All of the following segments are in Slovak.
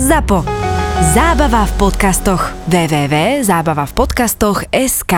ZAPO. Zábava v podcastoch. www.zábavavpodcastoch.sk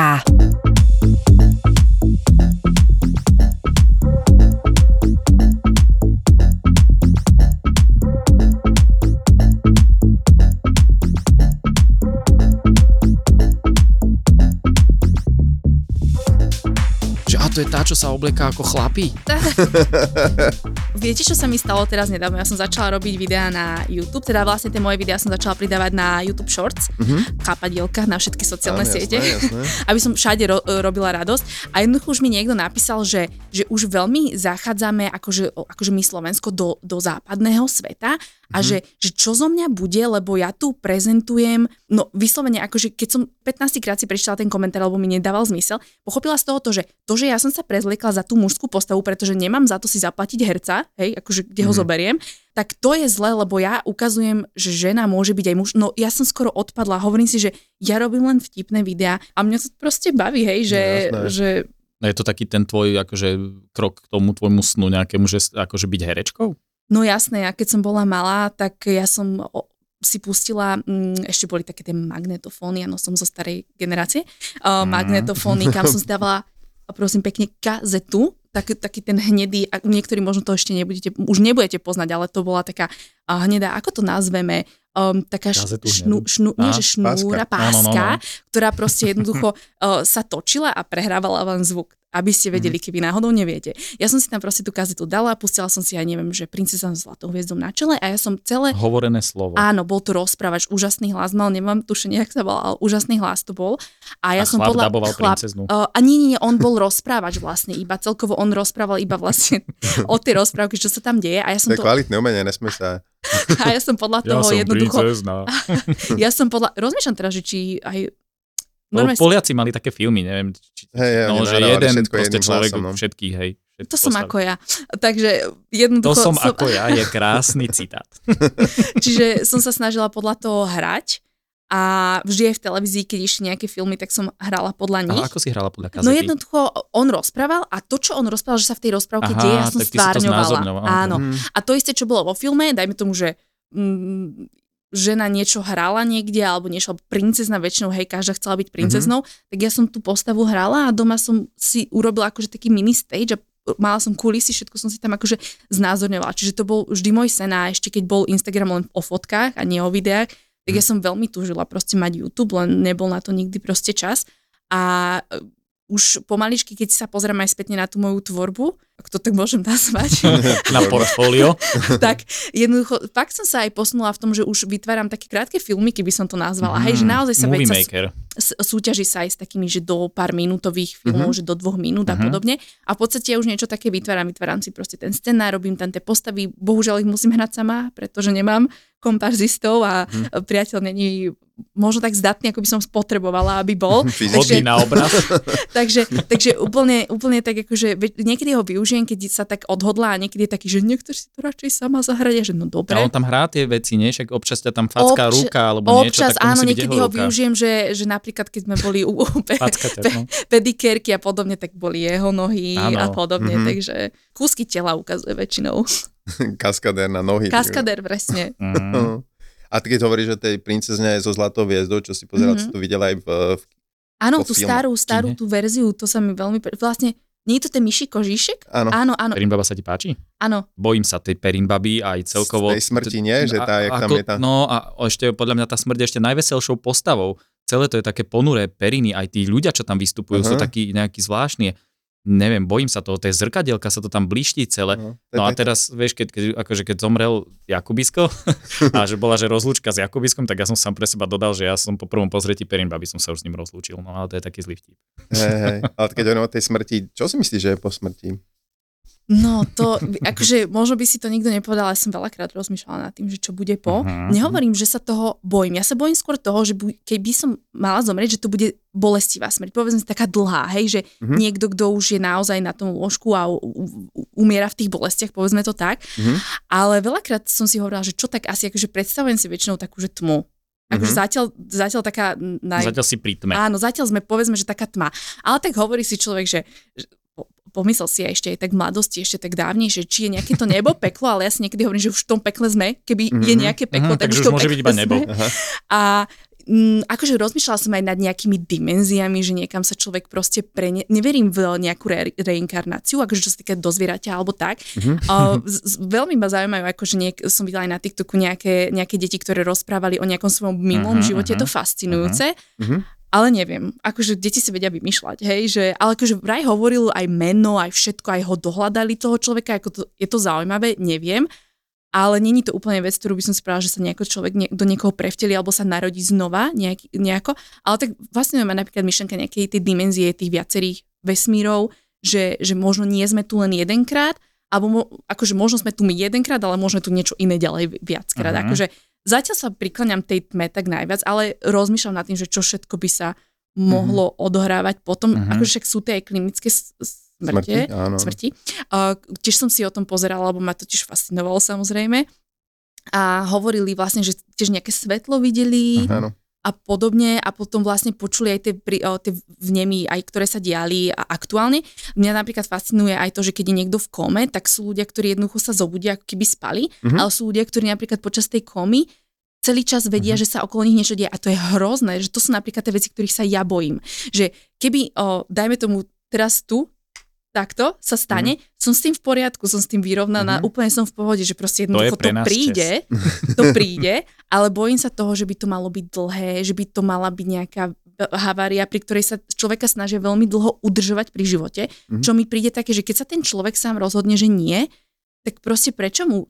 Že a to je tá, čo sa obleká ako chlapí. Viete, čo sa mi stalo teraz nedávno? Ja som začala robiť videá na YouTube, teda vlastne tie moje videá som začala pridávať na YouTube Shorts, mm-hmm. chápadielka na všetky sociálne Áno, siete, jasné, jasné. aby som všade ro- robila radosť. A jednoducho už mi niekto napísal, že, že už veľmi zachádzame akože, akože my Slovensko do, do západného sveta a Mhm. že, že čo zo mňa bude, lebo ja tu prezentujem, no vyslovene akože keď som 15 krát si prečítala ten komentár, lebo mi nedával zmysel, pochopila z toho to, že to, že ja som sa prezliekla za tú mužskú postavu, pretože nemám za to si zaplatiť herca, hej, akože kde ho zoberiem, tak to je zle, lebo ja ukazujem, že žena môže byť aj muž. No ja som skoro odpadla, hovorím si, že ja robím len vtipné videá a mňa to proste baví, hej, že, No, jasné. že No Je to taký ten tvoj akože, krok k tomu tvojmu snu nejakému, že akože byť herečkou? No jasné, ja keď som bola malá, tak ja som si pustila, mm, ešte boli také tie magnetofóny, áno, som zo starej generácie, uh, magnetofóny, kam som si dávala, prosím pekne, kazetu, tak, taký ten hnedý, a niektorí možno to ešte nebudete, už nebudete poznať, ale to bola taká uh, hnedá, ako to nazveme, um, taká Kazetu šnú, šnú, nie že šnúra, páska. No, no, no, no. ktorá proste jednoducho uh, sa točila a prehrávala len zvuk aby ste vedeli, Mhm. keby náhodou neviete. Ja som si tam proste tú kazetu dala, pustila som si, ja neviem, že princesa s zlatou hviezdou na čele a ja som celé Hovorené slovo. Áno, bol to rozprávač, úžasný hlas mal, nemám tušenie, jak sa volal, ale úžasný hlas to bol. A ja A som chlap podľa... daboval princeznú. Uh, a nie, nie, nie, on bol rozprávač vlastne, iba celkovo on rozprával iba vlastne o tej rozprávke, čo sa tam deje a ja som To je to, kvalitné umenie, nesme sa. A ja som podľa toho jednoducho, princezna. ja som podľa, rozmýšľam teraz, že či aj No, normálne Poliaci mali také filmy, neviem, či, Hej, hej, no, že jeden proste človek hlasom, no. všetkých, hej. všetky to som postavy. ako ja. Takže jednoducho To som ako ja, je krásny citát. Čiže som sa snažila podľa toho hrať a vždy aj v televízii, keď išli nejaké filmy, tak som hrala podľa nich. Ale ako si hrala podľa kazety? No jednoducho, on rozprával a to, čo on rozprával, že sa v tej rozprávke Aha, deje, ja som tak ty si to stvárňovala. Áno. Mhm. A to isté, čo bolo vo filme, dajme tomu, že mm, žena niečo hrala niekde, alebo niečo, princezna väčšinou, hej, každá chcela byť princeznou, tak ja som tú postavu hrala a doma som si urobila akože taký mini stage a mala som kulisy, všetko som si tam akože znázorňovala. Čiže to bol vždy môj sen a ešte keď bol Instagram len o fotkách a nie o videách, tak ja som veľmi túžila proste mať YouTube, len nebol na to nikdy proste čas. A e, už pomaličky, keď sa pozriem aj spätne na tú moju tvorbu, ak to tak môžem nazvať, Na portfólio. tak jednoducho, fakt som sa aj posunula v tom, že už vytváram také krátke filmy, keby som to nazvala. Mm, Hej, že naozaj sa veď sa maker. s- súťaží sa aj s takými, že do pár minútových filmov, že do dvoch minút a Mhm. podobne. A v podstate ja už niečo také vytváram. Vytváram si proste ten scenár, robím tam tie postavy. Bohužiaľ ich musím hrať sama, pretože nemám komparzistov a Mhm. priateľ není možno tak zdatný, ako by som spotrebovala, aby bol. Hodný na obraz. takže, takže úplne, úplne tak akože niekedy ho využijem, keď sa tak odhodlá a niekedy je taký, že niekto si to radšej sama zahrať, a že no dobre. A on tam hrá tie veci, nie? Však občas ťa tam facká Obča- ruka alebo niečo, Občas tak to áno, niekedy ho využijem, že, že napríklad keď sme boli u, pe, pe, no. pedikérky a podobne, tak boli jeho nohy Áno. a podobne, Mhm. takže kúsky tela ukazuje väčšinou. Kaskadér na nohy. Kaskader, presne. Mm. No. A ty keď hovoríš, že tej princezne je so zlatou hviezdou, čo si pozerala, Mhm. mm-hmm. si to videla aj v, v Áno, tú filme. starú, starú tú verziu, to sa mi veľmi... Vlastne, nie je to ten myší kožíšek? áno, Áno, áno, Perinbaba sa ti páči? áno. Bojím sa tej Perinbaby aj celkovo. Z tej smrti nie, že tá, jak tam ako, je tá- No a ešte podľa mňa tá smrť je ešte najveselšou postavou. Celé to je také ponuré periny, aj tí ľudia, čo tam vystupujú, sú Aha. takí nejakí zvláštni. Neviem, bojím sa toho, tej zrkadielka sa to tam blíští celé. no, No a teraz, vieš, keď, keď, akože keď zomrel Jakubisko a že bola že rozlúčka s Jakubiskom, tak ja som sám pre seba dodal, že ja som po prvom pozretí Perinbaby som sa už s ním rozlúčil. No ale to je taký zlý vtip. hej, hej. Ale keď hovorím o tej smrti, čo si myslíš, že je po smrti? No to, akože možno by si to nikto nepovedal, ale som veľakrát rozmýšľala nad tým, že čo bude po. Mhm. Nehovorím, že sa toho bojím. Ja sa bojím skôr toho, že bu- keby som mala zomrieť, že to bude bolestivá smrť. Povedzme taká dlhá, hej, že Mhm. niekto, kto už je naozaj na tom lôžku a u- u- umiera v tých bolestiach, povedzme to tak. Mhm. Ale veľakrát som si hovorila, že čo tak asi, akože predstavujem si väčšinou takú, že tmu. Akože Mhm. zatiaľ, zatiaľ taká... Naj... Zatiaľ si pri tme. Áno, zatiaľ sme, povedzme, že taká tma. Ale tak hovorí si človek, že, pomyslel si aj ešte aj tak v mladosti, ešte tak dávnejšie, či je nejaké to nebo, peklo, ale ja si niekedy hovorím, že už v tom pekle sme, keby mm-hmm. je nejaké peklo, Mhm, tak takže už už to môže byť iba nebo. Aha. A mm, akože rozmýšľala som aj nad nejakými dimenziami, že niekam sa človek proste pre... Neverím v nejakú re- reinkarnáciu, akože čo sa týka do zvieraťa alebo tak. Mhm. Uh, z, veľmi ma zaujímajú, akože niek- som videla aj na TikToku nejaké, nejaké deti, ktoré rozprávali o nejakom svojom minulom Mhm, živote, je to mhm, fascinujúce. Mhm. Ale neviem, akože deti si vedia vymýšľať, hej, že, ale akože vraj hovoril aj meno, aj všetko, aj ho dohľadali toho človeka, ako to, je to zaujímavé, neviem, ale není to úplne vec, ktorú by som povedala, že sa nejako človek nie, do niekoho prevteli alebo sa narodí znova nejak, nejako, ale tak vlastne má napríklad myšlenka nejakej tej dimenzie tých viacerých vesmírov, že, že možno nie sme tu len jedenkrát, alebo mo, akože možno sme tu my jedenkrát, ale možno tu niečo iné ďalej viackrát. Mhm. Akože zatiaľ sa prikláňam tej tme tak najviac, ale rozmýšľam nad tým, že čo všetko by sa mohlo odohrávať potom, Mhm. akože však sú tie aj klinické smrte, Smrti, áno. smrti. Uh, tiež som si o tom pozerala, lebo ma to tiež fascinovalo samozrejme. A hovorili vlastne, že tiež nejaké svetlo videli Áno. A podobne a potom vlastne počuli aj tie, pri, o, tie vnemy, aj ktoré sa diali a aktuálne. Mňa napríklad fascinuje aj to, že keď je niekto v kome, tak sú ľudia, ktorí jednoducho sa zobudia, ako keby spali, Mhm. ale sú ľudia, ktorí napríklad počas tej komy celý čas vedia, že sa okolo nich niečo deje a to je hrozné, že to sú napríklad tie veci, ktorých sa ja bojím. Že keby, o, dajme tomu teraz tu, takto sa stane, som s tým v poriadku, som s tým vyrovnaná, Mhm. úplne som v pohode, že proste To je jednoducho to, pre nás príde, to príde, ale bojím sa toho, že by to malo byť dlhé, že by to mala byť nejaká havária, pri ktorej sa človeka snažia veľmi dlho udržovať pri živote, Mhm. čo mi príde také, že keď sa ten človek sám rozhodne, že nie, tak proste prečo mu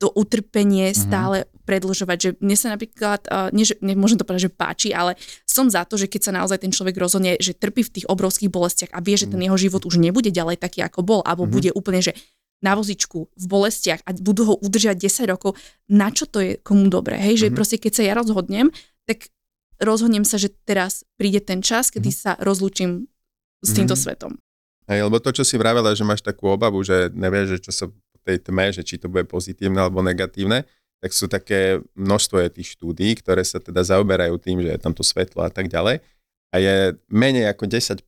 to utrpenie stále predlžovať, že mne sa napríklad, uh, nie, že, nemôžem to povedať, že páči, ale som za to, že keď sa naozaj ten človek rozhodne, že trpí v tých obrovských bolestiach a vie, že ten jeho život už nebude ďalej taký, ako bol, alebo Mhm. bude úplne, že na vozičku, v bolestiach a budú ho udržať 10 rokov, na čo to je komu dobre, hej, že Mhm. proste keď sa ja rozhodnem, tak rozhodnem sa, že teraz príde ten čas, kedy sa rozlúčim s týmto Mhm. svetom. Hej, lebo to, čo si vravela, že máš takú obavu, že nevieš, že čo sa tej tme, že či to bude pozitívne alebo negatívne, tak sú také množstvo je tých štúdí, ktoré sa teda zaoberajú tým, že je tam to svetlo a tak ďalej. A je menej ako 10%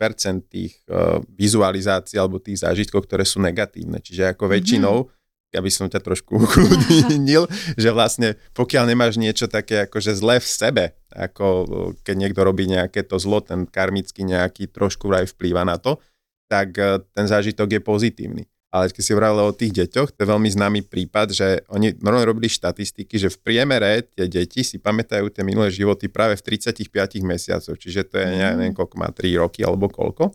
tých uh, vizualizácií alebo tých zážitkov, ktoré sú negatívne. Čiže ako väčšinou, ja by som ťa trošku ukludnil, že vlastne pokiaľ nemáš niečo také akože zlé v sebe, ako uh, keď niekto robí nejaké to zlo, ten karmický nejaký trošku aj vplýva na to, tak uh, ten zážitok je pozitívny. Ale keď si vravila o tých deťoch, to je veľmi známy prípad, že oni normálne robili štatistiky, že v priemere tie deti si pamätajú tie minulé životy práve v 35 mesiacoch, čiže to je Mm. neviem, koľko má, 3 roky alebo koľko.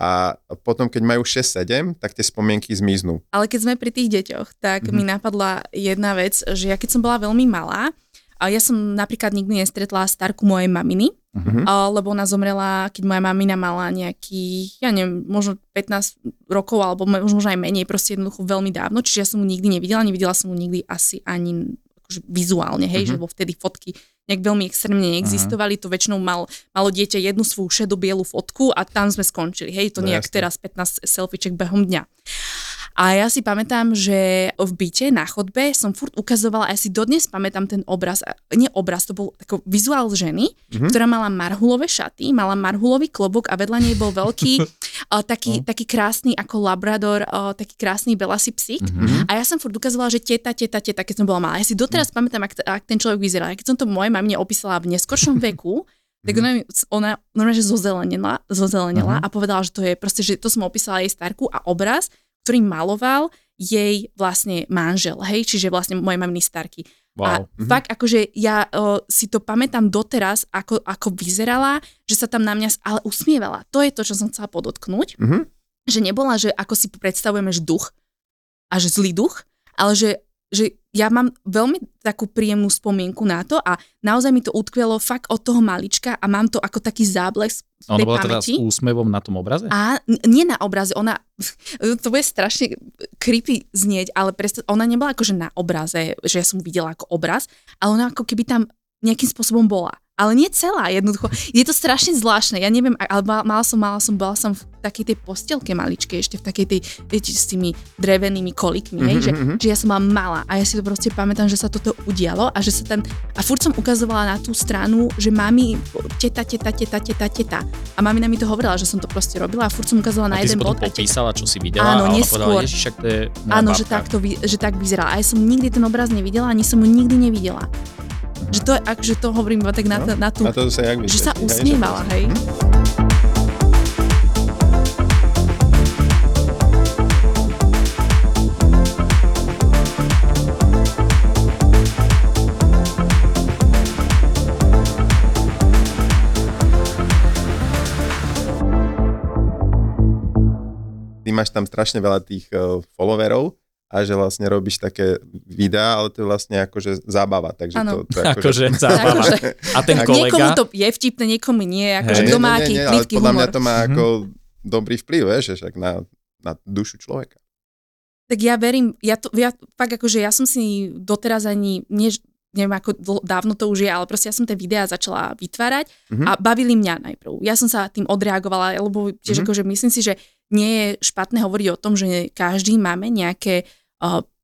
A potom, keď majú 6-7, tak tie spomienky zmiznú. Ale keď sme pri tých deťoch, tak Mhm. mi napadla jedna vec, že ja keď som bola veľmi malá, a ja som napríklad nikdy nestretla starku mojej maminy, Mhm. a, lebo ona zomrela, keď moja mamina mala nejakých, ja neviem, možno 15 rokov, alebo mo- možno aj menej, proste jednoducho veľmi dávno, čiže ja som mu nikdy nevidela, nevidela som mu nikdy asi ani akože vizuálne, hej, Mhm. že bo vtedy fotky nejak veľmi extrémne neexistovali, to väčšinou mal, malo dieťa jednu svoju šedobielu fotku a tam sme skončili, hej, to No nejak jasne. teraz 15 selfieček behom dňa. A ja si pamätám, že v byte na chodbe som furt ukazovala, a ja si dodnes pamätám ten obraz, nie obraz, to bol ako vizuál ženy, Mhm. ktorá mala marhulové šaty, mala marhulový klobok a vedľa nej bol veľký, uh, taký, taký krásny ako labrador, uh, taký krásny belasý psík. Mhm. A ja som furt ukazovala, že teta, teta, teta, keď som bola malá. Ja si doteraz pamätám, ak, ak ten človek vyzeral. Keď som to mojej mamine opísala v neskoršom veku, tak ona, mi- ona normálne, že zozelenila, zozelenila a povedala, že to je proste, že to som opísala jej starku a obraz, ktorý maloval jej vlastne manžel, hej, čiže vlastne moje maminy starky. A Wow. fakt akože ja o, si to pamätám doteraz, ako, ako vyzerala, že sa tam na mňa ale usmievala. To je to, čo som chcela podotknúť, Mhm. že nebola, že ako si predstavujeme, že duch a že zlý duch, ale že, že ja mám veľmi takú príjemnú spomienku na to a naozaj mi to utkvielo fakt od toho malička a mám to ako taký záblesk v Ona bola teda s úsmevom na tom obraze? A nie na obraze, ona, to bude strašne creepy znieť, ale predstav, ona nebola akože na obraze, že ja som videla ako obraz, ale ona ako keby tam nejakým spôsobom bola. Ale nie celá, jednoducho. Je to strašne zvláštne, ja neviem, ale mala som, mala som, bola som v takej tej postielke maličke, ešte v takej tej, viete, s tými drevenými kolikmi, hej, mm-hmm. že, že ja som mala malá a ja si to proste pamätám, že sa toto udialo a že sa ten, a furt som ukazovala na tú stranu, že mami, teta, teta, teta, teta, teta. A mamina mi to hovorila, že som to proste robila a furt som ukazovala a na jeden bod. A popísala, čo si videla áno, a neskôr. povedala, Ježiš, to je Áno, babka. že, tak to, že tak vyzerala. A ja som nikdy ten obraz nevidela, ani som ho nikdy nevidela. Že to, akože to hovorím iba tak na, No, na tú, A to sa jak že sa hej, usmievala, hej. Ty máš tam strašne veľa tých uh, followerov a že vlastne robíš také videá, ale to je vlastne akože zábava. Takže Áno. to, to Akože Tak, zábava. akože, A ten niekomu kolega, to je vtipné, niekomu nie, akože kto má aký nie, podľa mňa humor. to má Mhm. ako dobrý vplyv, vieš, však na, na dušu človeka. Tak ja verím, ja to, ja, fakt akože ja som si doteraz ani, nie, neviem ako dl- dávno to už je, ale proste ja som tie videá začala vytvárať Mhm. a bavili mňa najprv. Ja som sa tým odreagovala, lebo tiež Mhm. akože myslím si, že nie je špatné hovoriť o tom, že každý máme nejaké uh,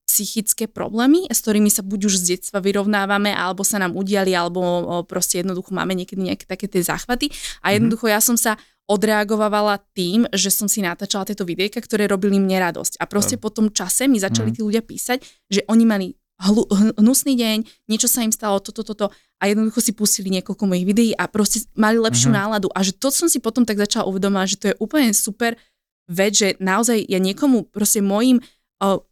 psychické problémy, s ktorými sa buď už z detstva vyrovnávame, alebo sa nám udiali, alebo proste jednoducho máme niekedy nejaké také tie záchvaty. A jednoducho ja som sa odreagovala tým, že som si natáčala tieto videjka, ktoré robili mne radosť. A proste po tom čase mi začali tí ľudia písať, že oni mali hlu, hnusný deň, niečo sa im stalo, toto, toto a jednoducho si pustili niekoľko mojich videí a proste mali lepšiu Mhm. náladu. A že to som si potom tak začala uvedomovať, že to je úplne super vec, že naozaj ja niekomu proste mojim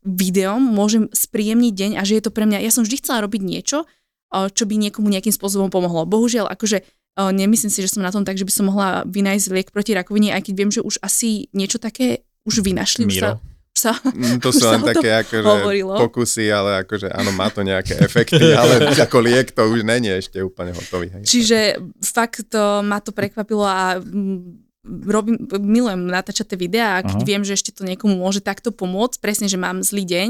videom môžem spríjemniť deň a že je to pre mňa, ja som vždy chcela robiť niečo, čo by niekomu nejakým spôsobom pomohlo. Bohužiaľ, akože nemyslím si, že som na tom tak, že by som mohla vynájsť liek proti rakovine, aj keď viem, že už asi niečo také už vynašli. Už sa, Miro. už sa, Mm, To Už sú len také akože hovorilo. pokusy, ale akože áno, má to nejaké efekty, ale ako liek to už není ešte úplne hotový. Hej. Čiže fakt to, ma to prekvapilo a mm, robím, milujem natáčať tie videá a keď Aha. viem, že ešte to niekomu môže takto pomôcť, presne, že mám zlý deň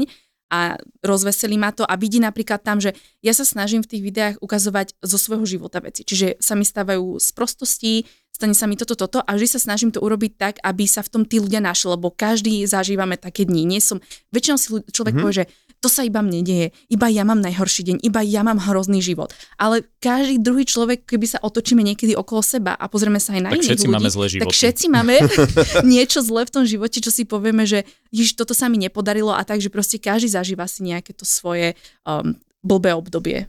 a rozveselí ma to a vidí napríklad tam, že ja sa snažím v tých videách ukazovať zo svojho života veci. Čiže sa mi stávajú z prostostí, stane sa mi toto, toto a vždy sa snažím to urobiť tak, aby sa v tom tí ľudia našli, lebo každý zažívame také dni. Nie som, väčšinou si človek Mhm. povie, že to sa iba mne deje, iba ja mám najhorší deň, iba ja mám hrozný život. Ale každý druhý človek, keby sa otočíme niekedy okolo seba a pozrieme sa aj na Tak iných všetci ľudí, máme zlé tak všetci máme niečo zlé v tom živote, čo si povieme, že již toto sa mi nepodarilo a tak, že proste každý zažíva si nejaké to svoje um, blbé obdobie.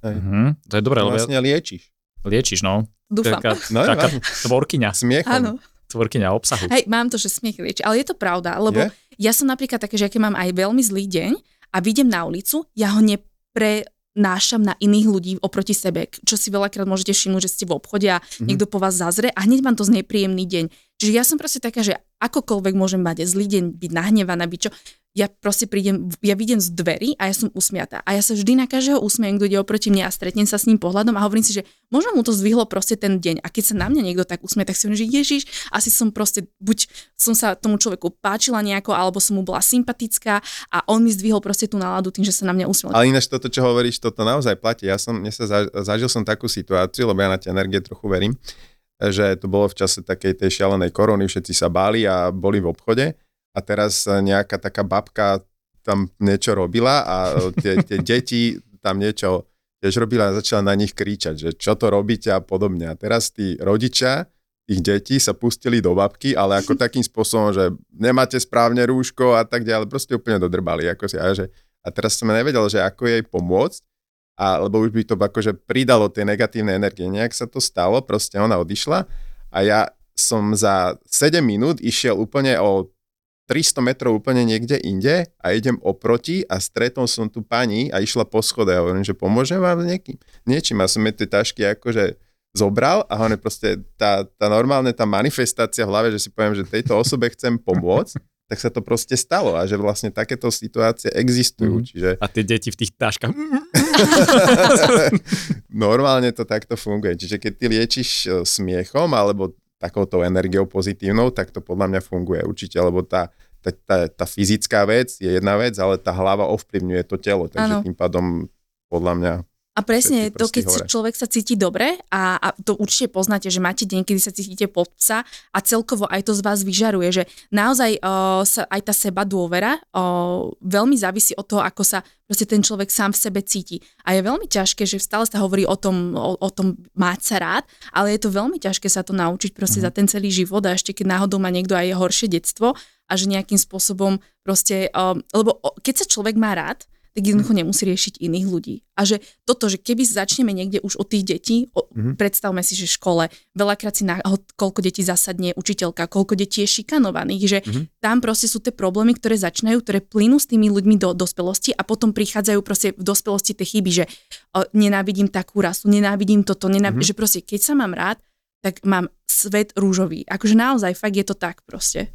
Mhm, to je dobré, ja- Vlastne liečíš. liečíš, no. Dúfam. Taká, No, taká no. tvorkyňa, Smiechom. Áno. tvorkyňa obsahu. Hej, mám to, že smiech lieči, ale je to pravda, lebo Je? ja som napríklad také, že keď mám aj veľmi zlý deň a vidím na ulicu, ja ho neprenášam na iných ľudí oproti sebe, čo si veľakrát môžete všimnúť, že ste v obchode a Mhm. niekto po vás zazre a hneď vám to znepríjemný deň. Čiže ja som proste taká, že akokoľvek môžem mať zlý deň, byť nahnevaná, byť čo, ja proste prídem, ja vidím z dverí a ja som usmiatá. A ja sa vždy na každého usmiem, kto ide oproti mne a stretnem sa s ním pohľadom a hovorím si, že možno mu to zdvihlo proste ten deň. A keď sa na mňa niekto tak usmie, tak si hovorím, že Ježiš, asi som proste, buď som sa tomu človeku páčila nejako, alebo som mu bola sympatická a on mi zdvihol proste tú náladu tým, že sa na mňa usmiel. Ale ináč toto, čo hovoríš, toto naozaj platí. Ja som, sa za, zažil som takú situáciu, lebo ja na tie energie trochu verím, že to bolo v čase takej tej šialenej korony, všetci sa báli a boli v obchode a teraz nejaká taká babka tam niečo robila a tie, tie deti tam niečo tiež robila a začala na nich kričať, že čo to robíte a podobne. A teraz tí rodičia tých detí sa pustili do babky, ale ako takým spôsobom, že nemáte správne rúško a tak ďalej, proste úplne dodrbali. Ako si, a, že, a teraz som nevedel, že ako jej pomôcť, a, lebo už by to akože pridalo tie negatívne energie. Nejak sa to stalo, proste ona odišla a ja som za 7 minút išiel úplne o 300 metrov úplne niekde inde a idem oproti a stretol som tu pani a išla po schode a hovorím, že pomôžem vám niekým, niečím a som jej tie tašky akože zobral a hlavne proste tá, tá normálne tá manifestácia v hlave, že si poviem, že tejto osobe chcem pomôcť, tak sa to proste stalo a že vlastne takéto situácie existujú. Mhm. Čiže A tie deti v tých taškách. normálne to takto funguje. Čiže keď ty liečiš e, smiechom alebo takouto energiou pozitívnou, tak to podľa mňa funguje určite, lebo tá, tá, tá, tá fyzická vec je jedna vec, ale tá hlava ovplyvňuje to telo, takže Áno. tým pádom podľa mňa A presne to, keď hore. človek sa cíti dobre a, a to určite poznáte, že máte deň, kedy sa cítite pod psa a celkovo aj to z vás vyžaruje, že naozaj uh, sa aj tá seba dôvera uh, veľmi závisí od toho, ako sa proste ten človek sám v sebe cíti. A je veľmi ťažké, že stále sa hovorí o tom, o, o tom mať sa rád, ale je to veľmi ťažké sa to naučiť proste mm. za ten celý život a ešte keď náhodou má niekto aj horšie detstvo a že nejakým spôsobom proste, um, lebo keď sa človek má rád, tak jednoducho nemusí riešiť iných ľudí. A že toto, že keby začneme niekde už od tých detí, o, Mhm. predstavme si, že v škole, veľakrát si na, koľko detí zasadne učiteľka, koľko detí je šikanovaných, že Mhm. tam proste sú tie problémy, ktoré začínajú, ktoré plynú s tými ľuďmi do dospelosti a potom prichádzajú proste v dospelosti tie chyby, že o, nenávidím takú rasu, nenávidím toto, nenávidím, Mhm. že proste keď sa mám rád, tak mám svet rúžový. Akože naozaj, fakt je to tak proste.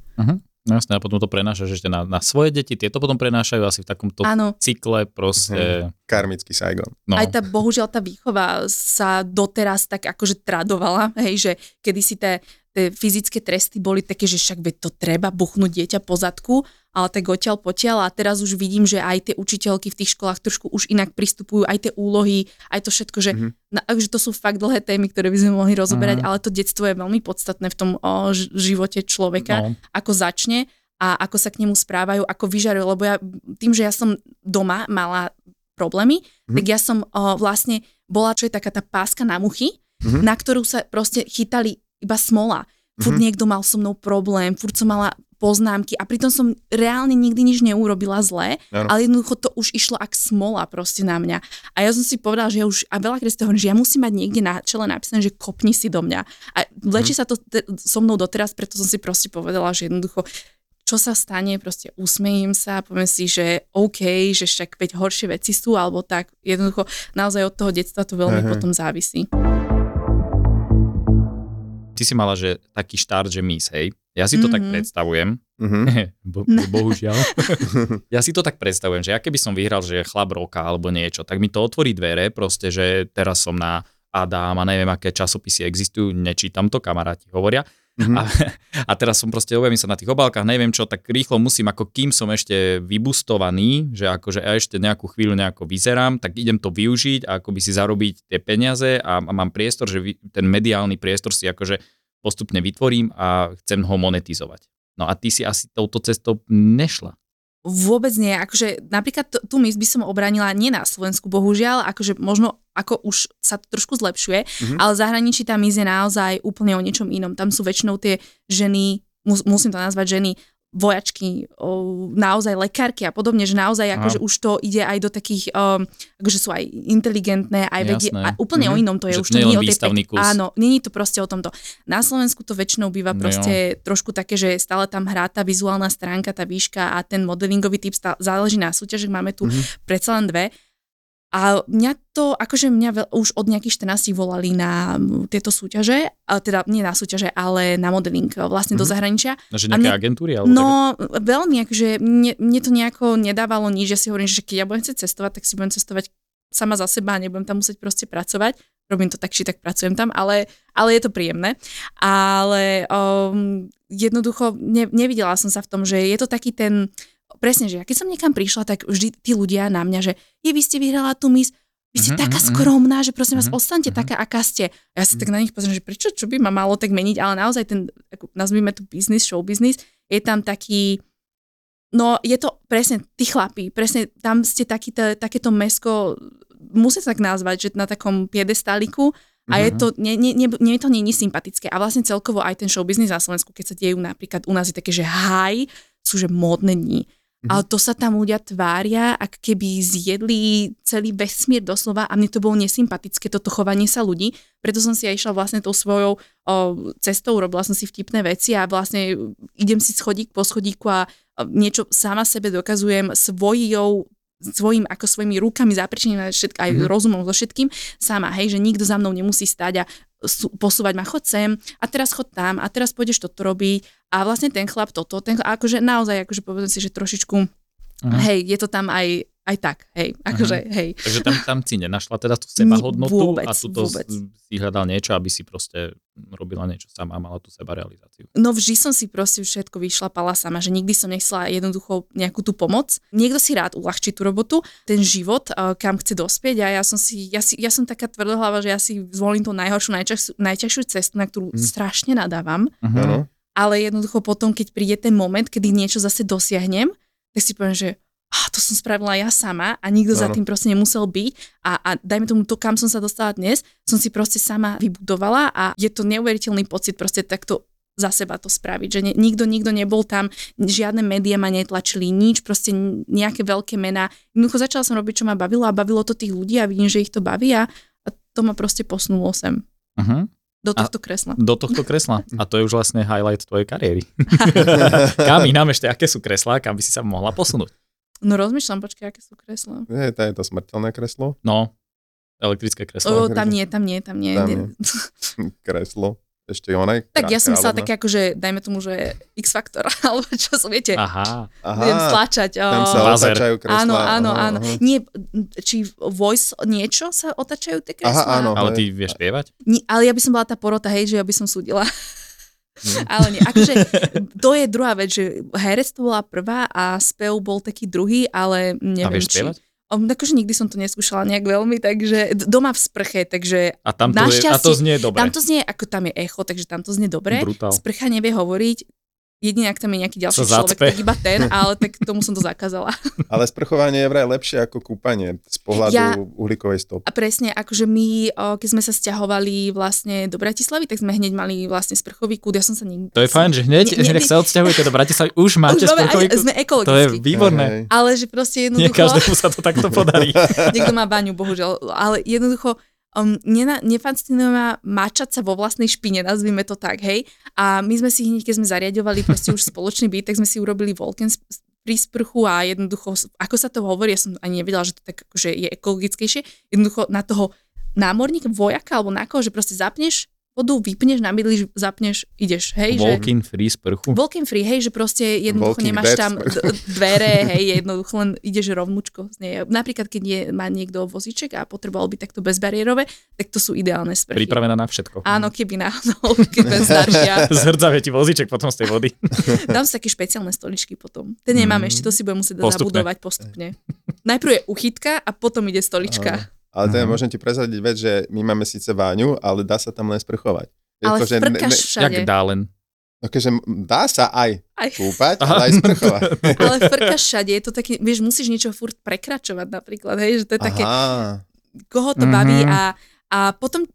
No jasné, a potom to prenášaš ešte na, na svoje deti, tieto potom prenášajú asi v takomto Áno. cykle proste. Karmický Saigon. No. Aj tá, bohužiaľ, tá výchova sa doteraz tak akože tradovala, hej, že kedy si tie, tie fyzické tresty boli také, že však veď to treba buchnúť dieťa po zadku, ale tak odtiaľ potiaľ a teraz už vidím, že aj tie učiteľky v tých školách trošku už inak pristupujú, aj tie úlohy, aj to všetko, že, Mhm. na, že to sú fakt dlhé témy, ktoré by sme mohli rozoberať, Mhm. ale to detstvo je veľmi podstatné v tom o, živote človeka no. ako začne a ako sa k nemu správajú, ako vyžarujú, lebo ja tým, že ja som doma mala problémy, Mhm. tak ja som o, vlastne bola, čo je taká tá páska na muchy, Mhm. na ktorú sa proste chytali iba smola. Furt Mhm. niekto mal so mnou problém, furt som mala poznámky a pritom som reálne nikdy nič neurobila zlé, Áno. ale jednoducho to už išlo ak smola proste na mňa. A ja som si povedala, že ja už, a veľa to hovorím, že ja musím mať niekde na čele napísané, že kopni si do mňa. A vlečie Mhm. sa to te, so mnou doteraz, preto som si proste povedala, že jednoducho čo sa stane, proste usmejím sa, poviem si, že OK, že však veď horšie veci sú, alebo tak. Jednoducho naozaj od toho detstva to veľmi hej. potom závisí. Ty si mala, že taký štart, že mis, hej. Ja si to tak Mhm. predstavujem. Mhm. Bo, bohužiaľ. ja si to tak predstavujem, že ja keby som vyhral, že je chlap roka alebo niečo, tak mi to otvorí dvere, proste, že teraz som na Adam a neviem, aké časopisy existujú, nečítam to, kamaráti hovoria. Mhm. A, a teraz som proste, objavím sa na tých obálkach, neviem čo, tak rýchlo musím, ako kým som ešte vybustovaný, že akože ja ešte nejakú chvíľu nejako vyzerám, tak idem to využiť a akoby si zarobiť tie peniaze a, a mám priestor, že vy- ten mediálny priestor si akože postupne vytvorím a chcem ho monetizovať. No a ty si asi touto cestou nešla. Vôbec nie. Akože napríklad t- tú mis by som obranila nie na Slovensku, bohužiaľ, akože možno ako už sa to trošku zlepšuje, Mhm. ale zahraničí tá mis je naozaj úplne o niečom inom. Tam sú väčšinou tie ženy, mus, musím to nazvať ženy, vojačky, naozaj lekárky a podobne, že naozaj akože už to ide aj do takých, um, akože sú aj inteligentné, aj vedie, a úplne Mhm. o inom to je. Že už to nie je o tej pek- kus. Áno, není to proste o tomto. Na Slovensku to väčšinou býva No proste trošku také, že stále tam hrá tá vizuálna stránka, tá výška a ten modelingový typ stá- záleží na súťažích. Máme tu Mhm. predsa len dve. A mňa to, akože mňa už od nejakých 14 volali na tieto súťaže, teda nie na súťaže, ale na modeling e, vlastne do Mhm. zahraničia. No, že nejaké mne- agentúry? Alebo také? No, veľmi, akože mne, mne to nejako nedávalo nič, že si hovorím, že keď ja budem chcieť cestovať, tak si budem cestovať sama za seba a nebudem tam musieť proste pracovať. Robím to tak, či tak pracujem tam, ale, ale je to príjemné. Ale um, jednoducho ne, nevidela som sa v tom, že je to taký ten, presne, že ja keď som niekam prišla, tak vždy tí ľudia na mňa, že je, vy ste vyhrala tú mis, vy ste Mhm, taká mhm, skromná, že prosím vás, Mhm, ostaňte mhm. taká, aká ste. A ja sa tak na nich pozriem, že prečo, čo by ma malo tak meniť, ale naozaj ten, ako nazvime to biznis, show business, je tam taký, no je to presne, tí chlapí, presne tam ste taký, ta, takéto mesko, musí sa tak nazvať, že na takom piedestáliku a je Mhm. to, nie, nie, nie, nie, to nie je sympatické. A vlastne celkovo aj ten show business na Slovensku, keď sa dejú napríklad, u nás je také, že haj, sú že módne dní. Mhm. Ale to sa tam ľudia tvária, ak keby zjedli celý vesmír doslova a mne to bolo nesympatické, toto chovanie sa ľudí. Preto som si aj išla vlastne tou svojou o, cestou, robila som si vtipné veci a vlastne idem si schodík po schodíku a niečo sama sebe dokazujem svojou svojim, ako svojimi rukami zapričením všetko, aj Mhm. rozumom so všetkým sama, hej, že nikto za mnou nemusí stať a sú, posúvať ma, chod sem a teraz chod tam a teraz pôjdeš toto robiť a vlastne ten chlap toto, ten, a akože naozaj, akože povedzme si, že trošičku, Mhm. hej, je to tam aj aj tak, hej, akože, hej. Takže tam, tam si nenašla teda tú sebahodnotu vôbec, a vôbec. si hľadal niečo, aby si proste robila niečo sama a mala tú sebarealizáciu. No vždy som si proste všetko vyšlapala sama, že nikdy som nechcela jednoducho nejakú tú pomoc. Niekto si rád uľahčí tú robotu, ten život, eh, kam chce dospieť a ja som si, ja, si, ja som taká tvrdohlava, že ja si zvolím tú najhoršiu, najťažšiu, najťažšiu cestu, na ktorú Hm. strašne nadávam. Áno. ale jednoducho potom, keď príde ten moment, kedy niečo zase dosiahnem, tak si poviem, že ah, to som spravila ja sama a nikto za Áno. tým proste nemusel byť a, a dajme tomu to, kam som sa dostala dnes, som si proste sama vybudovala a je to neuveriteľný pocit proste takto za seba to spraviť, že ne, nikto, nikto nebol tam, žiadne médiá ma netlačili, nič, proste nejaké veľké mená. Jednoducho začala som robiť, čo ma bavilo a bavilo to tých ľudí a vidím, že ich to baví a, a to ma proste posunulo sem, Uh-huh. do A- tohto kresla. Do tohto kresla. A to je už vlastne highlight tvojej kariéry. kam inám ešte, aké sú kreslá, kam by si sa mohla posunúť? No rozmýšľam, počkaj, aké sú kresla. Je, to je to smrteľné kreslo. No, elektrické kreslo. O, tam nie, tam nie, tam nie. Tam nie. Kreslo. Ešte ona je Tak ja som myslela také ako, že dajme tomu, že X-faktor, alebo čo som, viete, Aha. budem Aha, stlačať. tam o, sa Laser. otáčajú kreslá. áno, áno, Aha, áno. aha. Nie, či voice niečo sa otačajú tie kreslá? Aha, áno. Ale ty vieš spievať? Nie, ale ja by som bola tá porota, hej, že ja by som súdila. Nie. ale nie, akože to je druhá vec, že herectvo bola prvá a spev bol taký druhý, ale A neviem, vieš či... spievať? Akože nikdy som to neskúšala nejak veľmi, takže doma v sprche, takže A tam to, je, a to znie dobre. tam to znie, ako tam je echo, takže tam to znie dobre. Brutál. Sprcha nevie hovoriť, jediný, ak tam je nejaký ďalší človek, zacpe. tak iba ten, ale tak tomu som to zakázala. Ale sprchovanie je vraj lepšie ako kúpanie z pohľadu Ja- uhlíkovej stopy. A presne, akože my, keď sme sa stiahovali vlastne do Bratislavy, tak sme hneď mali vlastne sprchový kút, ja som sa nikdy... To je fajn, že hneď, Nie, nie, hneď nie. sa odsťahujete do Bratislavy, už máte Už sprchový kút. sme To je ekologickí. výborné. Hej. Ale že proste Nie jednoducho... každému sa to takto podarí. Niekto má baňu, bohužiaľ. Ale jednoducho, um, nefascinuje ma mačať sa vo vlastnej špine, nazvime to tak, hej. A my sme si hneď, keď sme zariadovali proste už spoločný byt, tak sme si urobili Volken pri a jednoducho, ako sa to hovorí, ja som ani nevedela, že to tak akože je ekologickejšie, jednoducho na toho námorníka, vojaka alebo na koho, že proste zapneš vodu, vypneš, namydlíš, zapneš, ideš, hej, že... Walk-in free sprchu. Walking free, hej, že proste jednoducho Walking nemáš tam dvere, hej, jednoducho len ideš rovnúčko z nej. Napríklad, keď je, má niekto vozíček a potreboval by takto bezbariérové, tak to sú ideálne sprchy. Pripravená na všetko. Áno, keby náhodou, keď staršia. Zhrdzavie ti vozíček potom z tej vody. Dám si také špeciálne stoličky potom. Ten nemám Mm. ešte, to si budem musieť Postupne. zabudovať postupne. Najprv je uchytka a potom ide stolička. Ale teda Aha. môžem ti prezradiť vec, že my máme síce váňu, ale dá sa tam len sprchovať. Je Ale to, že ne- ne- všade. Jak dá len. akože dá sa aj Aj. kúpať, Aha. ale aj sprchovať. Ale frkaš všade, je to také, vieš, musíš niečo furt prekračovať napríklad, hej, že to je také, Aha. koho to Mhm. baví a, a potom,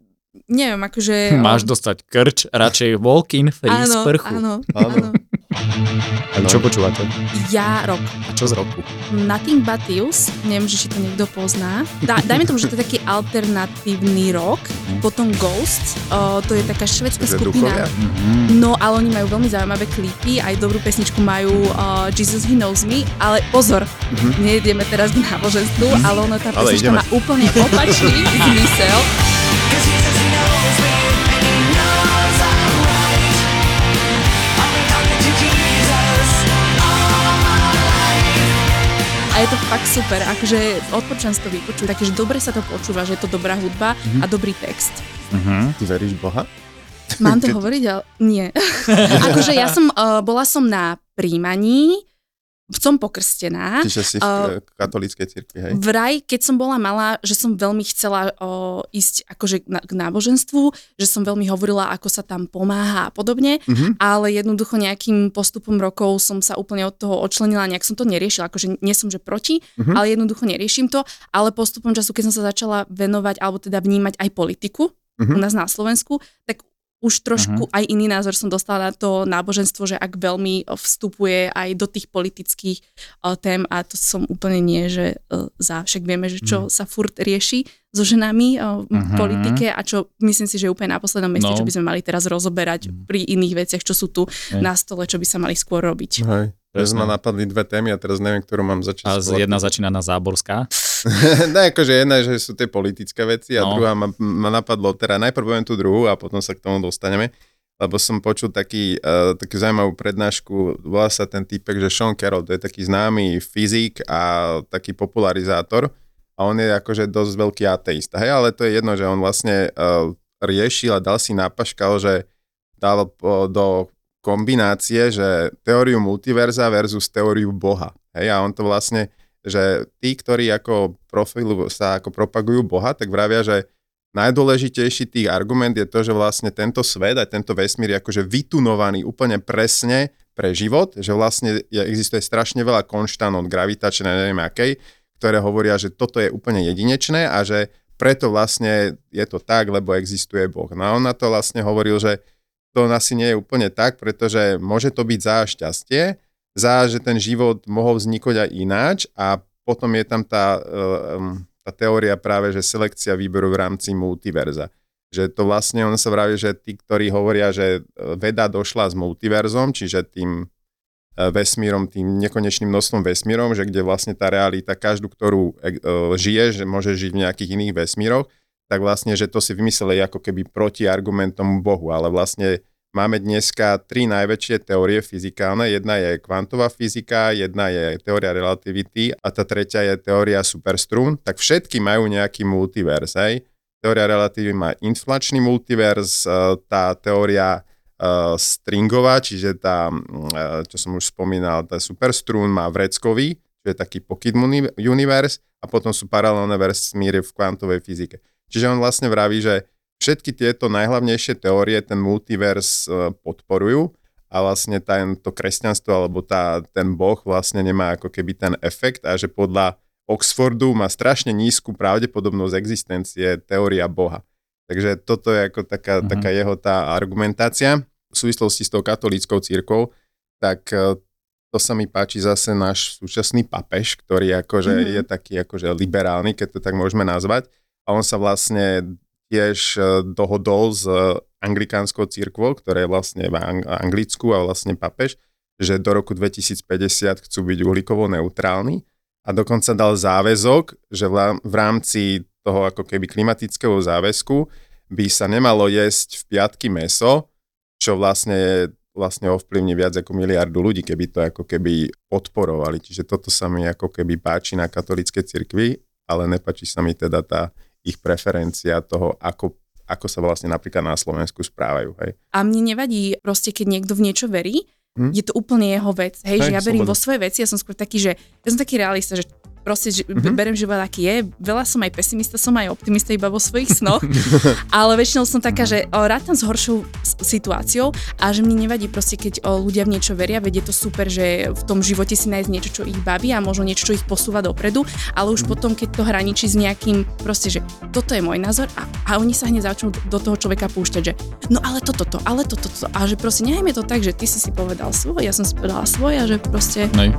neviem, akože... Máš dostať krč, radšej walk-in free áno, sprchu. áno, Áno. áno. A čo počúvate? Ja rok. A čo z roku? Nothing But Thieves, neviem, že či to niekto pozná. Dá, dajme tomu, že to je taký alternatívny rok. Potom Ghost, o, to je taká švedská skupina. Mhm. No, ale oni majú veľmi zaujímavé klipy, aj dobrú pesničku majú uh, Jesus He Knows Me, ale pozor, Mhm. nejdeme teraz k náboženstvu, ale ono tá pesnička má úplne opačný zmysel. A je to fakt super, akože odporúčam si to vypočuť, takže dobre sa to počúva, že je to dobrá hudba a dobrý text. Mhm. Ty veríš Boha? Mám to hovoriť, ale nie. akože ja som, uh, bola som na príjmaní, som pokrstená. Čiže si v uh, katolíckej cirkvi, hej? Vraj, keď som bola malá, že som veľmi chcela o, ísť akože na, k náboženstvu, že som veľmi hovorila, ako sa tam pomáha a podobne, Mhm. ale jednoducho nejakým postupom rokov som sa úplne od toho odčlenila, nejak som to neriešila, akože nie som, že proti, Mhm. ale jednoducho neriešim to, ale postupom času, keď som sa začala venovať, alebo teda vnímať aj politiku Mhm. u nás na Slovensku, tak už trošku aj iný názor som dostala na to náboženstvo, že ak veľmi o, vstupuje aj do tých politických o, tém a to som úplne nie, že o, za, však vieme, že čo sa furt rieši so ženami o, v Mhm. politike a čo myslím si, že je úplne na poslednom mieste, No. čo by sme mali teraz rozoberať pri iných veciach, čo sú tu Hej. na stole, čo by sa mali skôr robiť. Hej. Teraz ma napadli dve témy a teraz neviem, ktorú mám začať. A jedna začína na Záborská. no akože jedna, že sú tie politické veci a No. druhá ma, ma napadlo, teda najprv poviem tú druhú a potom sa k tomu dostaneme. lebo som počul taký, uh, takú zaujímavú prednášku, volá sa ten typek, že Sean Carroll, to je taký známy fyzik a taký popularizátor a on je akože dosť veľký ateista, hej, ale to je jedno, že on vlastne uh, riešil a dal si nápaškal, že dal do kombinácie, že teóriu multiverza versus teóriu Boha, hej, a on to vlastne, že tí, ktorí ako profilu sa ako propagujú Boha, tak vravia, že najdôležitejší tých argument je to, že vlastne tento svet a tento vesmír je akože vytunovaný úplne presne pre život, že vlastne je, existuje strašne veľa konštant od gravitačnej, neviem akej, ktoré hovoria, že toto je úplne jedinečné a že preto vlastne je to tak, lebo existuje Boh. No a on na to vlastne hovoril, že to asi nie je úplne tak, pretože môže to byť za šťastie, za, že ten život mohol vzniknúť aj ináč a potom je tam tá um, tá teória práve, že selekcia výberu v rámci multiverza. Že to vlastne, on sa vraví, že tí, ktorí hovoria, že e, veda došla s multiverzom, čiže tým e, vesmírom, tým nekonečným množstvom vesmírom, že kde vlastne tá realita, každú, ktorú e, žije, že môže žiť v nejakých iných vesmíroch, tak vlastne, že to si vymysleli ako keby proti argumentom Bohu, ale vlastne Máme dneska tri najväčšie teórie fyzikálne. Jedna je kvantová fyzika, jedna je teória relativity a tá tretia je teória superstrún. Tak všetky majú nejaký multivers. Hej? Teória relativity má inflačný multivers, e, tá teória uh, stringová, čiže tá, uh, čo som už spomínal, tá superstrún má vreckový, čo je taký pocket universe a potom sú paralelné vesmíry v kvantovej fyzike. Čiže on vlastne vraví, že všetky tieto najhlavnejšie teórie ten multivers e, podporujú a vlastne tento kresťanstvo alebo tá, ten boh vlastne nemá ako keby ten efekt a že podľa Oxfordu má strašne nízku pravdepodobnosť existencie teória boha. Takže toto je ako taká, mm-hmm. taká jeho tá argumentácia. V súvislosti s tou katolíckou církou, tak e, to sa mi páči zase náš súčasný papež, ktorý akože mm-hmm. je taký akože liberálny, keď to tak môžeme nazvať. A on sa vlastne tiež e, dohodol s anglikánskou církvou, ktorá je vlastne v Anglicku a vlastne papež, že do roku 2050 chcú byť uhlíkovo neutrálni a dokonca dal záväzok, že v rámci toho ako keby klimatického záväzku by sa nemalo jesť v piatky meso, čo vlastne vlastne ovplyvní viac ako miliardu ľudí, keby to ako keby podporovali. Čiže toto sa mi ako keby páči na katolíckej cirkvi, ale nepáči sa mi teda tá ich preferencia toho, ako, ako sa vlastne napríklad na Slovensku správajú. Hej. A mne nevadí proste, keď niekto v niečo verí, hm? je to úplne jeho vec. Hej, hej že ja verím vo svoje veci, ja som skôr taký, že ja som taký realista, že proste že mm-hmm. berem život aký je. Veľa som aj pesimista, som aj optimista iba vo svojich snoch, ale väčšinou som taká, že o, rátam s horšou situáciou a že mne nevadí proste, keď o, ľudia v niečo veria, veď je to super, že v tom živote si nájsť niečo, čo ich baví a možno niečo, čo ich posúva dopredu, ale už mm-hmm. potom, keď to hraničí s nejakým, proste, že toto je môj názor a, a oni sa hneď začnú do toho človeka púšťať, že no ale toto, to, ale toto, to, a že proste nechajme to tak, že ty si si povedal svoj, ja som si povedala svoj a že proste... Nej.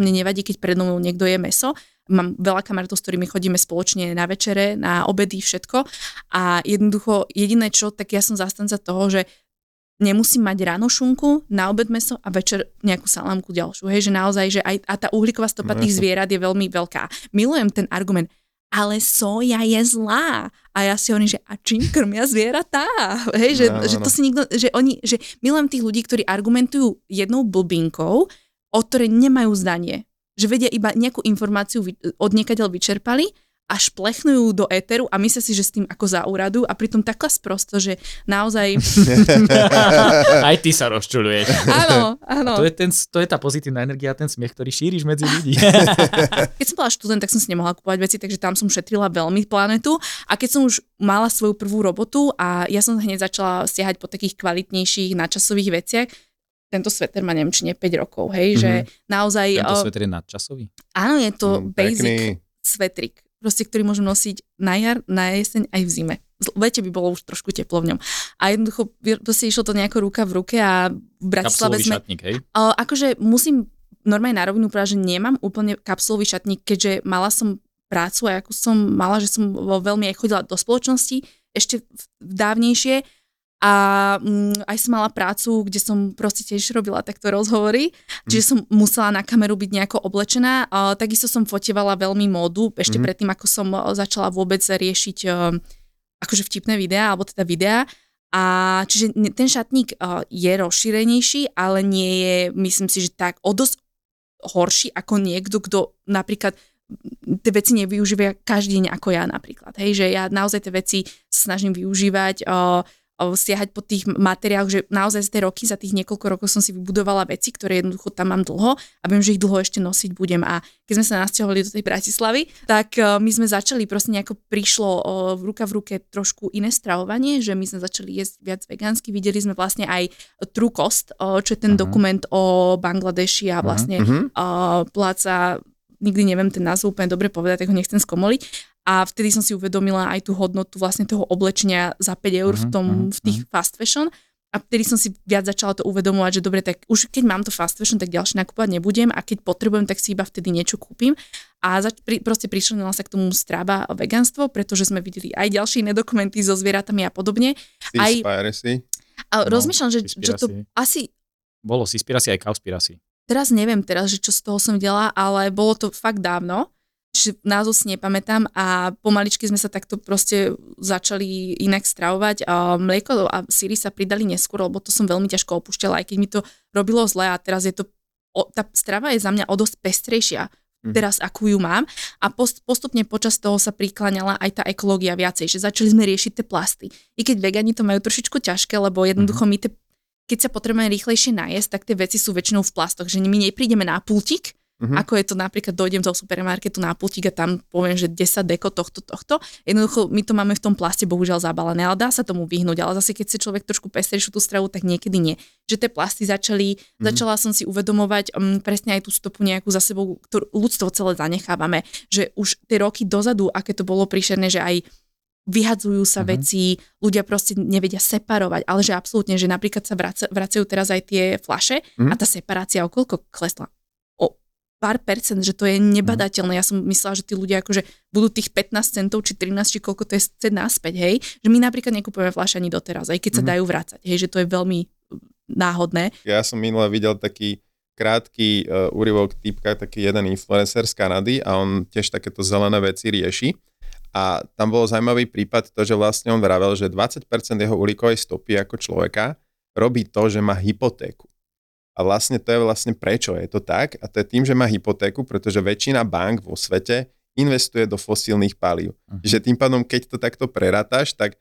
Mne nevadí, keď predo mnou niekto je meso. Mám veľa kamarátov, s ktorými chodíme spoločne na večere, na obedy, všetko. A jednoducho, jediné čo, tak ja som zastanca toho, že nemusím mať ráno šunku, na obed meso a večer nejakú salámku ďalšiu. Hej, že naozaj, že aj a tá uhlíková stopa no, tých zvierat je veľmi veľká. Milujem ten argument, ale soja je zlá. A ja si hovorím, že a čím krmia zvieratá? Hej, že, no, že to si nikto, že oni, že milujem tých ľudí, ktorí argumentujú jednou blbinkou, o ktorej nemajú zdanie. Že vedia iba nejakú informáciu od niekadeľ vyčerpali a šplechnujú do éteru a myslia si, že s tým ako zauradu a pritom taká sprosto, že naozaj... Aj ty sa rozčuluješ. Áno, áno. To je, ten, to je tá pozitívna energia, ten smiech, ktorý šíriš medzi ľudí. keď som bola študent, tak som si nemohla kúpovať veci, takže tam som šetrila veľmi planetu a keď som už mala svoju prvú robotu a ja som hneď začala stiahať po takých kvalitnejších nadčasových veciach, tento sveter má neviem, či nie 5 rokov, hej, mm-hmm. že mhm. naozaj... Tento o, sveter je nadčasový? Áno, je to mm, basic pekný. svetrik, proste, ktorý môžem nosiť na jar, na jeseň aj v zime. V lete by bolo už trošku teplo v ňom. A jednoducho, proste išlo to nejako ruka v ruke a v Bratislave sme... šatník, hej? O, akože musím normálne na rovinu povedať, že nemám úplne kapsulový šatník, keďže mala som prácu a ako som mala, že som veľmi aj chodila do spoločnosti, ešte v- dávnejšie a mm, aj som mala prácu, kde som proste tiež robila takto rozhovory, čiže som musela na kameru byť nejako oblečená. A takisto som fotievala veľmi módu, ešte Mhm. predtým, ako som e, začala vôbec riešiť e, akože vtipné videá, alebo teda videá. A čiže ten šatník uh, je rozšírenejší, ale nie je, myslím si, že tak o dosť horší ako niekto, kto napríklad mm, tie veci nevyužíva každý deň ako ja napríklad. Hej, že ja naozaj tie veci snažím využívať, uh, uh, siahať po tých materiáloch, že naozaj z tej roky, za tých niekoľko rokov som si vybudovala veci, ktoré jednoducho tam mám dlho a viem, že ich dlho ešte nosiť budem. A keď sme sa nasťahovali do tej Bratislavy, tak uh, my sme začali, proste nejako prišlo uh, v ruka v ruke trošku iné stravovanie, že my sme začali jesť viac vegánsky. Videli sme vlastne aj True Cost, uh, čo je ten Mhm. dokument o Bangladeši a Mhm. vlastne Mhm. uh, pláca, nikdy neviem ten názov úplne dobre povedať, tak ho nechcem skomoliť. A vtedy som si uvedomila aj tú hodnotu vlastne toho oblečenia za 5 eur v, Mhm, tom, mhm, v tých fast fashion. A vtedy som si viac začala to uvedomovať, že dobre, tak už keď mám to fast fashion, tak ďalšie nakupovať nebudem a keď potrebujem, tak si iba vtedy niečo kúpim. A zač- pri, proste prišlo sa k tomu strava a veganstvo, pretože sme videli aj ďalšie iné dokumenty so zvieratami a podobne. aj-. A No, rozmýšľam, že, že to asi Bolo Seaspiracy aj Cowspiracy. teraz neviem teraz, že čo z toho som videla, ale bolo to fakt dávno. Čiže názov si nepamätám a pomaličky sme sa takto proste začali inak stravovať. A mlieko a síry sa pridali neskôr, lebo to som veľmi ťažko opúšťala, aj keď mi to robilo zle a teraz je to, o, tá strava je za mňa o dosť pestrejšia Mhm. teraz, akú ju mám. A post, postupne počas toho sa prikláňala aj tá ekológia viacej, že začali sme riešiť tie plasty. I keď vegani to majú trošičku ťažké, lebo jednoducho my tie keď sa potrebujeme rýchlejšie najesť, tak tie veci sú väčšinou v plastoch, že my neprídeme na pultík, Mhm. ako je to napríklad, dojdem zo supermarketu na pultík a tam poviem, že 10 deko tohto, tohto. Jednoducho my to máme v tom plaste bohužiaľ zabalené, ale dá sa tomu vyhnúť, ale zase keď si človek trošku pestrejšiu tú stravu, tak niekedy nie. Že tie plasty začali, Mhm. začala som si uvedomovať um, presne aj tú stopu nejakú za sebou, ktorú ľudstvo celé zanechávame, že už tie roky dozadu, aké to bolo príšerné, že aj vyhadzujú sa Mhm. veci, ľudia proste nevedia separovať, ale že absolútne, že napríklad sa vraca, vracajú teraz aj tie flaše Mhm. a tá separácia o koľko klesla? Pár percent, že to je nebadateľné. Ja som myslela, že tí ľudia akože budú tých 15 centov, či 13, či koľko to je cent naspäť, hej? Že my napríklad nekupujeme flaše ani doteraz, aj keď sa Mhm. dajú vrácať, hej? Že to je veľmi náhodné. Ja som minule videl taký krátky uh, úryvok typka, taký jeden influencer z Kanady a on tiež takéto zelené veci rieši. A tam bol zaujímavý prípad to, že vlastne on vravel, že 20% jeho uhlíkovej stopy ako človeka robí to, že má hypotéku. A vlastne to je vlastne prečo je to tak? A to je tým, že má hypotéku, pretože väčšina bank vo svete investuje do fosílnych palív. Mhm. Že tým pádom, keď to takto prerátaš, tak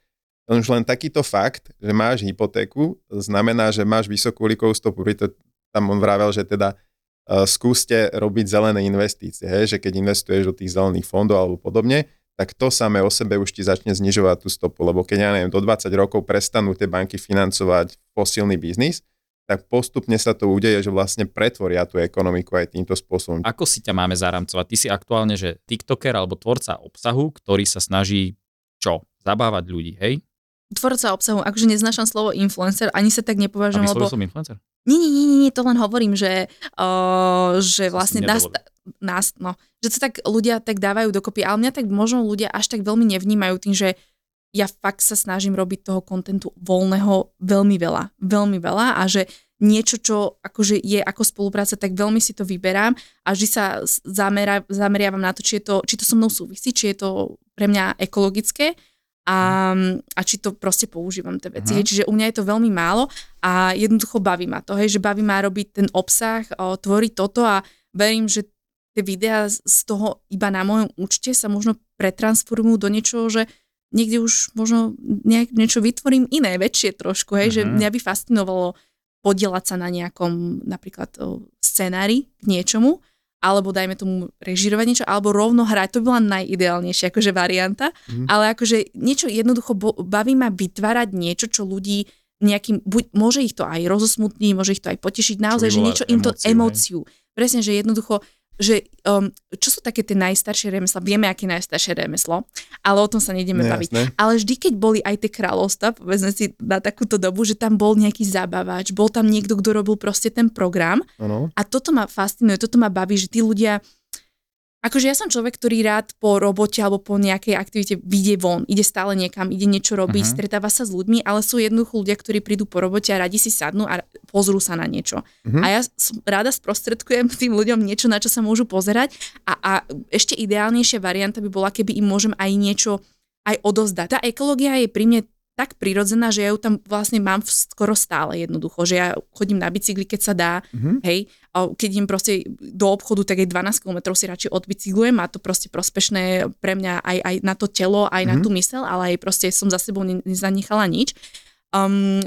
už len takýto fakt, že máš hypotéku, znamená, že máš vysokú uhlíkovú stopu. Preto tam on vravel, že teda uh, skúste robiť zelené investície, hej? že keď investuješ do tých zelených fondov alebo podobne, tak to samé o sebe už ti začne znižovať tú stopu, lebo keď, ja neviem, do 20 rokov prestanú tie banky financovať fosílny biznis, tak postupne sa to udeje, že vlastne pretvoria tú ekonomiku aj týmto spôsobom. Ako si ťa máme zaramcovať? Ty si aktuálne, že TikToker alebo tvorca obsahu, ktorý sa snaží čo? Zabávať ľudí, hej? Tvorca obsahu, akože neznášam slovo influencer, ani sa tak nepovažujem, lebo... som influencer? Nie, nie, nie, nie, to len hovorím, že, uh, že vlastne nás, nás, no, že to tak ľudia tak dávajú dokopy, ale mňa tak možno ľudia až tak veľmi nevnímajú tým, že ja fakt sa snažím robiť toho kontentu voľného veľmi veľa, veľmi veľa a že niečo, čo akože je ako spolupráca, tak veľmi si to vyberám a vždy sa zamera, zameriavam na to, či, je to, či to so mnou súvisí, či je to pre mňa ekologické a, a či to proste používam tie veci. Mhm. Hej, čiže u mňa je to veľmi málo a jednoducho baví ma to, hej, že baví ma robiť ten obsah, o, tvoriť toto a verím, že tie videá z z toho iba na mojom účte sa možno pretransformujú do niečoho, že niekde už možno nejak, niečo vytvorím iné, väčšie trošku, hej, že Mhm. mňa by fascinovalo podielať sa na nejakom napríklad o, scenári k niečomu, alebo dajme tomu režirovať niečo, alebo rovno hrať, to by bola najideálnejšia akože varianta, Mhm. ale akože niečo jednoducho baví ma vytvárať niečo, čo ľudí nejakým, buď, môže ich to aj rozosmutniť, môže ich to aj potešiť, naozaj, že niečo im to emóciu. Presne, že jednoducho, že um, čo sú také tie najstaršie remesla, vieme, aké najstaršie remeslo, ale o tom sa nejdeme No, baviť. Ale vždy, keď boli aj tie kráľovstva, povedzme si na takúto dobu, že tam bol nejaký zabávač, bol tam niekto, kto robil proste ten program Áno. a toto ma fascinuje, toto ma baví, že tí ľudia Akože ja som človek, ktorý rád po robote alebo po nejakej aktivite vyjde von, ide stále niekam, ide niečo robiť, uh-huh. stretáva sa s ľuďmi, ale sú jednoducho ľudia, ktorí prídu po robote a radi si sadnú a pozrú sa na niečo. Uh-huh. A ja rada sprostredkujem tým ľuďom niečo, na čo sa môžu pozerať a, a ešte ideálnejšia varianta by bola, keby im môžem aj niečo aj odozdať. Tá ekológia je pri mne tak prirodzená, že ja ju tam vlastne mám skoro stále jednoducho, že ja chodím na bicykli, keď sa dá, mm-hmm. hej, a keď idem proste do obchodu, tak aj 12 km si radšej odbicyklujem, má to proste prospešné pre mňa aj, aj na to telo, aj mm-hmm. na mhm. tú mysel, ale aj proste som za sebou nezanechala nič. Um,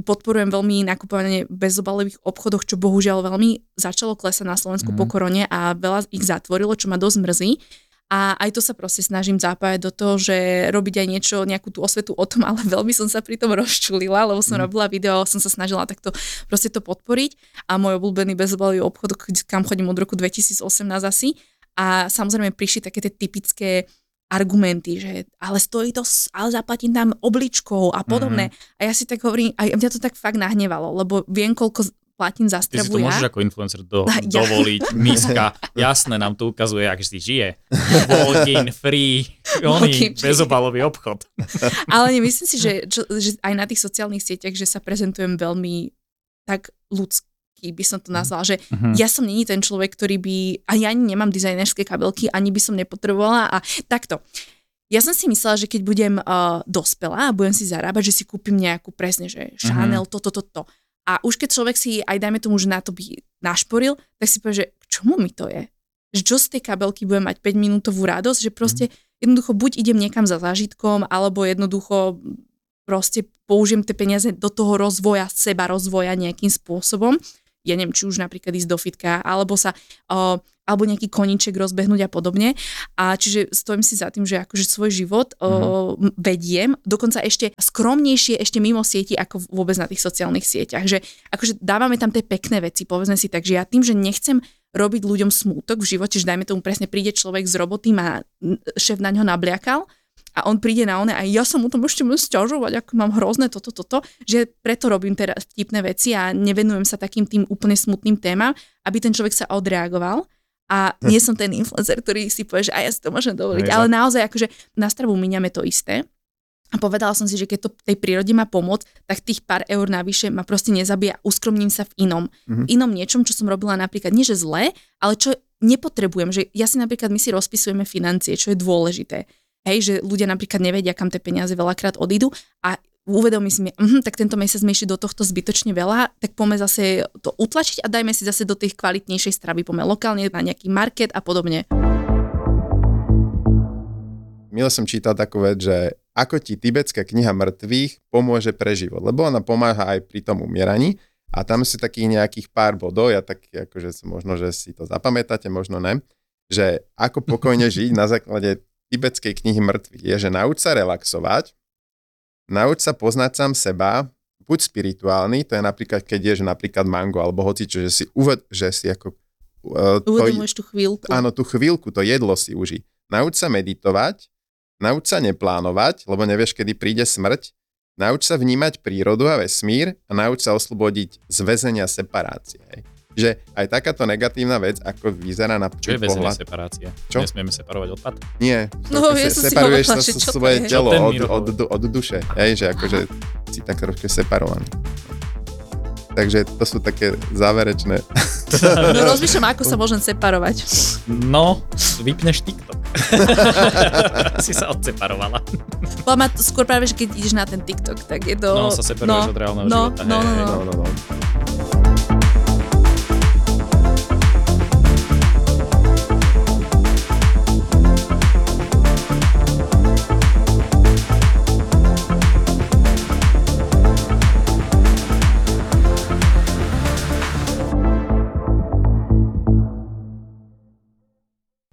podporujem veľmi nakupovanie v bezobalových obchodoch, čo bohužiaľ veľmi začalo klesať na Slovensku mm-hmm. po korone a veľa ich zatvorilo, čo ma dosť mrzí. A aj to sa proste snažím zapájať do toho, že robiť aj niečo, nejakú tú osvetu o tom, ale veľmi som sa pri tom rozčulila, lebo som mm. robila video, som sa snažila takto proste to podporiť. A môj obľúbený bezobalový obchod, kam chodím od roku 2018 asi. A samozrejme prišli také tie typické argumenty, že ale stojí to, ale zaplatím tam obličkou a podobné. Mm-hmm. A ja si tak hovorím, a mňa to tak fakt nahnevalo, lebo viem, koľko platím za stravu Ty si to môžeš ako influencer do, ja. dovoliť, miska, jasné, nám to ukazuje, ak si žije. Vodin, free, oný, bezobalový obchod. Ale nemyslím si, že, čo, že aj na tých sociálnych sieťach, že sa prezentujem veľmi tak ľudský, by som to nazvala, že uh-huh. ja som není ten človek, ktorý by, a ja ani nemám dizajnerské kabelky, ani by som nepotrebovala a takto. Ja som si myslela, že keď budem uh, dospelá a budem si zarábať, že si kúpim nejakú presne, že Chanel, uh-huh. toto, toto, to. A už keď človek si, aj dajme tomu, že na to by našporil, tak si povie, že k čomu mi to je? Že čo z tej kabelky budem mať 5 minútovú radosť, že proste mm. jednoducho buď idem niekam za zážitkom, alebo jednoducho proste použijem tie peniaze do toho rozvoja, seba rozvoja nejakým spôsobom ja neviem, či už napríklad ísť do fitka, alebo sa, uh, alebo nejaký koniček rozbehnúť a podobne. A čiže stojím si za tým, že akože svoj život mm-hmm. vediem, dokonca ešte skromnejšie, ešte mimo sieti, ako vôbec na tých sociálnych sieťach. Že akože dávame tam tie pekné veci, povedzme si tak, že ja tým, že nechcem robiť ľuďom smútok v živote, že dajme tomu presne príde človek z roboty, má šéf na ňo nabliakal, a on príde na one a ja som mu to ešte môžem sťažovať, ako mám hrozné toto, toto, že preto robím teraz vtipné veci a nevenujem sa takým tým úplne smutným témam, aby ten človek sa odreagoval. A nie som ten influencer, ktorý si povie, že aj ja si to môžem dovoliť. Ale naozaj akože na stravu míňame to isté. A povedala som si, že keď to tej prírode má pomôcť, tak tých pár eur navyše ma proste nezabíja. Uskromním sa v inom. Mm-hmm. V inom niečom, čo som robila napríklad, nie že zle, ale čo nepotrebujem. Že ja si napríklad, my si rozpisujeme financie, čo je dôležité. Hej, že ľudia napríklad nevedia, kam tie peniaze veľakrát odídu a uvedomí si mi, uh, tak tento mesiac sme išli do tohto zbytočne veľa, tak poďme zase to utlačiť a dajme si zase do tej kvalitnejšej stravy, poďme lokálne na nejaký market a podobne. Milo som čítal takú vec, že ako ti tibetská kniha mŕtvych pomôže pre život, lebo ona pomáha aj pri tom umieraní. A tam si takých nejakých pár bodov, ja tak akože možno, že si to zapamätáte, možno ne, že ako pokojne žiť na základe tibetskej knihy mŕtvych. Je, že nauč sa relaxovať, nauč sa poznať sám seba, buď spirituálny, to je napríklad, keď ješ napríklad mango alebo hoci čo, že si, uved, že si ako... Uh, Uvedomuješ tú chvíľku. Áno, tú chvíľku, to jedlo si uži. Nauč sa meditovať, nauč sa neplánovať, lebo nevieš, kedy príde smrť, nauč sa vnímať prírodu a vesmír a nauč sa oslobodiť z väzenia separácie. Hej že aj takáto negatívna vec, ako vyzerá na Čo je väzenie separácia? Čo? Nesmieme separovať odpad? Nie. No, ja se, separuješ sa svoje telo od, od, od, od duše. Hej, že akože si tak trošku separovaný. Takže to sú také záverečné. No rozmýšľam, ako sa môžem separovať. No, vypneš TikTok. si sa odseparovala. ma skôr práve, že keď ideš na ten TikTok, tak je to... No, sa separuješ no, od reálneho no, života. No, no, no, no. no, no.